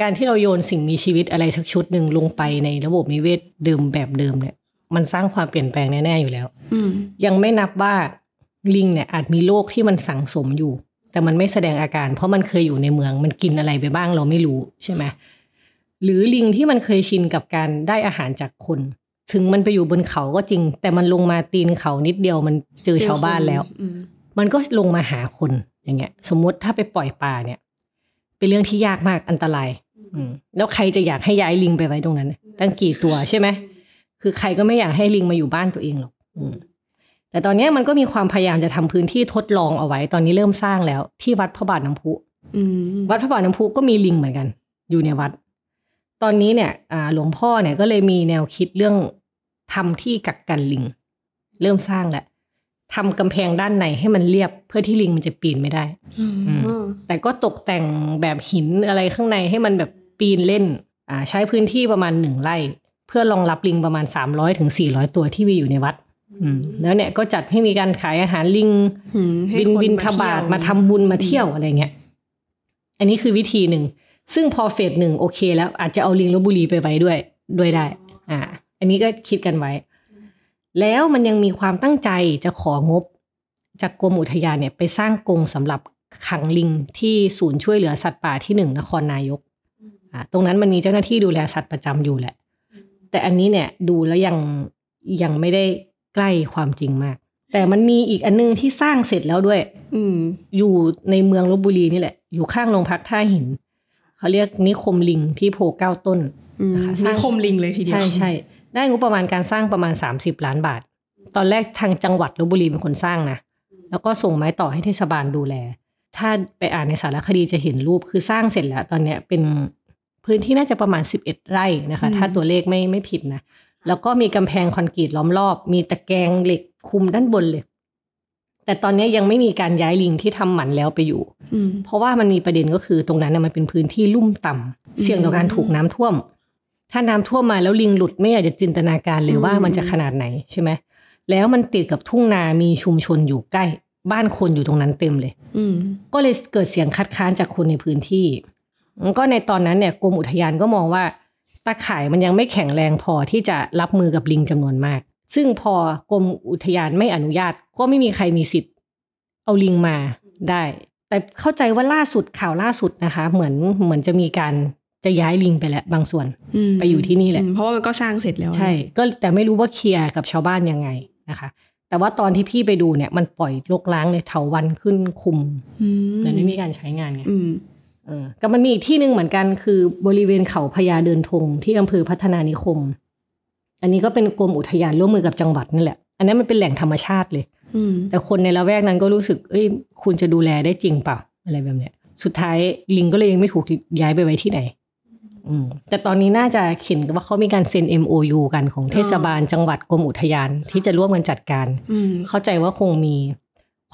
การที่เราโยนสิ่งมีชีวิตอะไรสักชุดหนึ่งลงไปในระบบนิเวศเดิมแบบเดิมเนี่ย มันสร้างความเปลี่ยนแปลงแน่ๆอยู่แล้วอืมยังไม่นับว่าลิงเนี่ยอาจมีโรคที่มันสังสมอยู่ แต่มันไม่แสดงอาการ เพราะมันเคยอยู่ในเมืองมันกินอะไรไปบ้างเราไม่รู้ใช่ไหมหรือลิงที่มันเคยชินกับการได้อาหารจากคน ถึงมันไปอยู่บนเขาก็จริง แต่มันลงมาตีนเขานิดเดียวมันเจอชาวบ้านแล้วอืมมันก็ลงมาหาคนอย่างเงี้ย สมมุติถ้าไปปล่อยปลาเนี่ย เป็นเรื่องที่ยากมากอันตราย อืมแล้วใครจะอยากให้ย้ายลิงไปไว้ตรงนั้น ตั้งกี่ตัวใช่ไหมคือใครก็ไม่อยากให้ลิงมาอยู่บ้านตัวเองหรอกอืมแต่ตอนเนี้ยมันก็มีความพยายามจะทำพื้นที่ทดลองเอาไว้ ตอนนี้เริ่มสร้างแล้ว ที่วัดพระบาทน้ำพุอืมวัดพระบาทน้ำพุก็มีลิงเหมือนกัน อยู่ในวัด ตอนนี้เนี่ยอ่าหลวงพ่อเนี่ยก็เลยมีแนวคิดเรื่องทำที่กักกันลิง เริ่มสร้างแล้วทำกำแพงด้านในให้มันเรียบเพื่อที่ลิงมันจะปีนไม่ได้อืมแต่ก็ตกแต่งแบบหินอะไรข้างในให้มันแบบปีนเล่น อ่า ใช้พื้นที่ประมาณหนึ่งไร่ เพื่อรองรับลิงประมาณสามร้อยถึงสี่ร้อยตัวที่มีอยู่ในวัดอืมแล้วเนี่ยก็จัดให้มีการขายอาหารลิงอืมให้บินคนบินมาทบาทเที่ยวมาทำบุญมาเที่ยวอะไรเงี้ย อันนี้คือวิธีหนึ่ง ซึ่งพอเฟสหนึ่งโอเคแล้วอาจจะเอาลิงลบบุรีไปไว้ด้วยด้วยได้ อ่า อันนี้ก็คิดกันไว้ แล้วมันยังมีความตั้งใจจะของบ จากกรมอุทยานเนี่ยไปสร้างกรงสำหรับขังลิงที่ศูนย์ช่วยเหลือสัตว์ป่าที่หนึ่งนครนายก อ่า ตรงนั้นมันมีเจ้าหน้าที่ดูแลสัตว์ประจำอยู่แหละ แต่อันนี้เนี่ยดูแล้วยังยังไม่ได้ใกล้ความจริงมาก แต่มันมีอีกอันนึงที่สร้างเสร็จแล้วด้วย อืม อยู่ในเมืองลบบุรีนี่แหละ อยู่ข้างโรงพักท่าหิน เขาเรียกนิคมลิงที่โพเก้าต้นอืมนะคะสนิร้างคมลิงเลยทีเดียว ใช่ใช่ได้งบประมาณการสร้างประมาณ 30 ล้านบาท ตอนแรกทางจังหวัดลบบุรีเป็นคนสร้างนะ แล้วก็ส่งไม้ต่อให้เทศบาลดูแล ถ้าไปอ่านในสารคดีจะเห็นรูปคือสร้างเสร็จแล้ว ตอนเนี้ยเป็นพื้นที่น่าจะประมาณ 11 ไร่นะคะ ถ้าตัวเลขไม่ไม่ผิดนะ แล้วก็มีกำแพงคอนกรีตล้อมรอบ มีตะแกรงเหล็กคุมด้านบนเลย แต่ตอนนี้ยังไม่มีการย้ายลิงที่ทำหมันแล้วไปอยู่อืมเพราะว่ามันมีประเด็นก็คือตรงนั้นน่ะมันเป็นพื้นที่ลุ่มต่ำเสี่ยงต่อการถูกน้ำท่วม ถ้าน้ำท่วมมาแล้วลิงหลุดไม่อยากจะจินตนาการเลยว่ามันจะขนาดไหนใช่ไหมแล้วมันติดกับทุ่งนามีชุมชนอยู่ใกล้ บ้านคนอยู่ตรงนั้นเต็มเลย อืมก็เลยเกิดเสียงคัดค้านจากคนในพื้นที่แล้วก็ในตอนนั้นเนี่ยกรมอุทยานก็มองว่าตาข่ายมันยังไม่แข็งแรงพอที่จะรับมือกับลิงจำนวนมาก ซึ่งพอกรมอุทยานไม่อนุญาต ก็ไม่มีใครมีสิทธิ์ เอาลิงมาได้ แต่เข้าใจว่าล่าสุดข่าวล่าสุดนะคะ เหมือนเหมือนจะมีการจะย้ายลิงไปแล้วบางส่วนมไปอยู่ที่นี่แหละอืมเพราะว่ามันก็สร้างเสร็จแล้ว ใช่ ก็แต่ไม่รู้ว่าเคลียร์กับชาวบ้านยังไงนะคะ แต่ว่าตอนที่พี่ไปดูเนี่ย มันปล่อยลกล้างเลยเถาวันขึ้นคุมอืมเหมือนไม่มีการใช้งานไงอืมเออก็มันมีอีกที่หนึ่งเหมือนกันคือบริเวณเขาพญาเดินธงที่อำเภอพัฒนานิคม อันนี้ก็เป็นกรมอุทยานร่วมมือกับจังหวัดนั่นแหละ อันนั้นมันเป็นแหล่งธรรมชาติเลยอืมแต่คนในละแวกนั้นก็รู้สึก เอ้ย คุณจะดูแลได้จริงเปล่าอะไรแบบเนี้ย สุดท้ายลิงก็เลยยังไม่ถูกย้ายไปไว้ที่ไหนอืมแต่ตอนนี้น่าจะเห็นว่าเขามีการเซ็น MOU กันของเทศบาลจังหวัดกรมอุทยาน ที่จะร่วมกันจัดการอืมเข้าใจว่าคงมี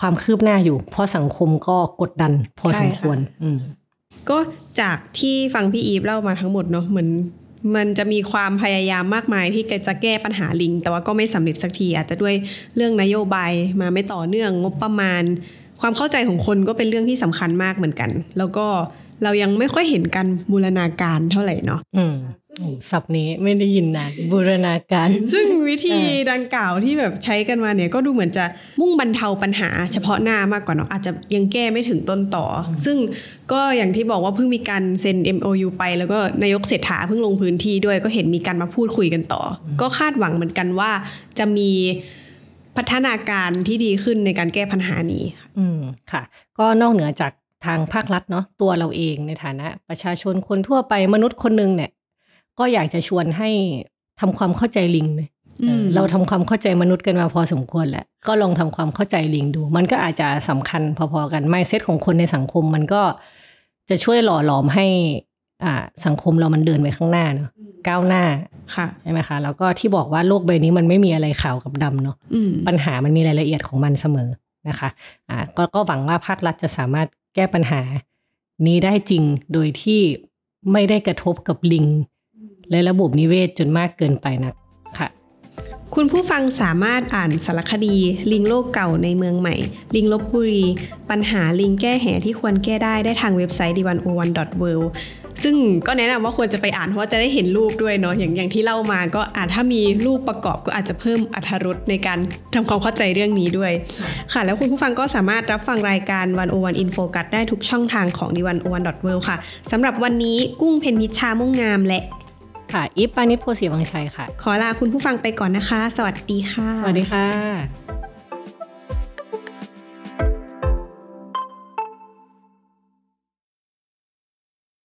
ความคืบหน้าอยู่ เพราะสังคมก็กดดันพอสมควรอืมก็จากที่ฟังพี่อีฟเล่ามาทั้งหมดเนาะเหมือน มันจะมีความพยายามมากมายที่จะแก้ปัญหาลิง แต่ว่าก็ไม่สำเร็จสักทีอาจจะด้วยเรื่องนโยบายมาไม่ต่อเนื่องงบประมาณ ความเข้าใจของคนก็เป็นเรื่องที่สำคัญมากเหมือนกัน แล้วก็เรายังไม่ค่อยเห็นการบูรณาการเท่าไหร่เนาะ ศัพท์นี้ไม่ได้ยินนานบูรณาการ ซึ่งวิธีเออดังกล่าวที่แบบใช้กันมาเนี่ยก็ดูเหมือนจะมุ่งบรรเทาปัญหาเฉพาะหน้ามากกว่าเนาะอาจจะยังแก้ไม่ถึงต้นต่ออซึ่งก็อย่างที่บอกว่าเพิ่งมีการเซ็น MOU ไป แล้วก็นายกเศรษฐาเพิ่งลงพื้นที่ด้วยก็เห็นมีการมาพูดคุยกันต่ออก็คาดหวังเหมือนกันว่าจะมีพัฒนาการที่ดีขึ้นในการแก้ปัญหานี้ค่ะอืมค่ะ ก็นอกเหนือจากทางภาครัฐเนาะตัวเราเองในฐานะประชาชนคนทั่วไปมนุษย์คนหนึ่งเนี่ย ก็อยากจะชวนให้ทำความเข้าใจลิงเลยเออมเราทำความเข้าใจมนุษย์กันมาพอสมควรแหละก็ลองทำความเข้าใจลิงดู มันก็อาจจะสำคัญพอๆกันไมเซ็ตของคนในสังคมมันก็จะช่วยหล่อหลอมให้อ่าสังคมเรามันเดินไปข้างหน้าเนาะก้าวหน้าค่ะใช่ไหมคะแล้วก็ที่บอกว่าโลกใบนี้มันไม่มีอะไรขาวกับดำเนาะอืมปัญหามันมีรายละเอียดของมันเสมอนะคะอ่าก็ก็หวังว่าภาครัฐจะสามารถแก้ปัญหานี้ได้จริงโดยที่ไม่ได้กระทบกับลิง และระบบนิเวศจนมากเกินไปนักค่ะ คุณผู้ฟังสามารถอ่านสารคดี ลิงโลกเก่าในเมืองใหม่ ลิงลบบุรี ปัญหาลิงแก้แหที่ควรแก้ได้ได้ทางเว็บไซต์ d 1 o 1 w o r l d ซึ่งก็แนะนำว่าควรจะไปอ่านเพราะจะได้เห็นรูปด้วยเนาะอย่างอย่างที่เล่ามาก็อาจถ้ามีรูปประกอบก็อาจจะเพิ่มอรรถรสในการทำความเข้าใจเรื่องนี้ด้วย ค่ะ แล้วคุณผู้ฟังก็สามารถรับฟังรายการวันโอวันอินโฟกัสได้ทุกช่องทางของ d 1 o 1 w o r l d ค่ะสำหรับวันนี้กุ้งเพนพิชชามุ่งงาม และ ค่ะอีฟปานิชโพสีวังชัยค่ะ ขอลาคุณผู้ฟังไปก่อนนะคะ สวัสดีค่ะ สวัสดีค่ะ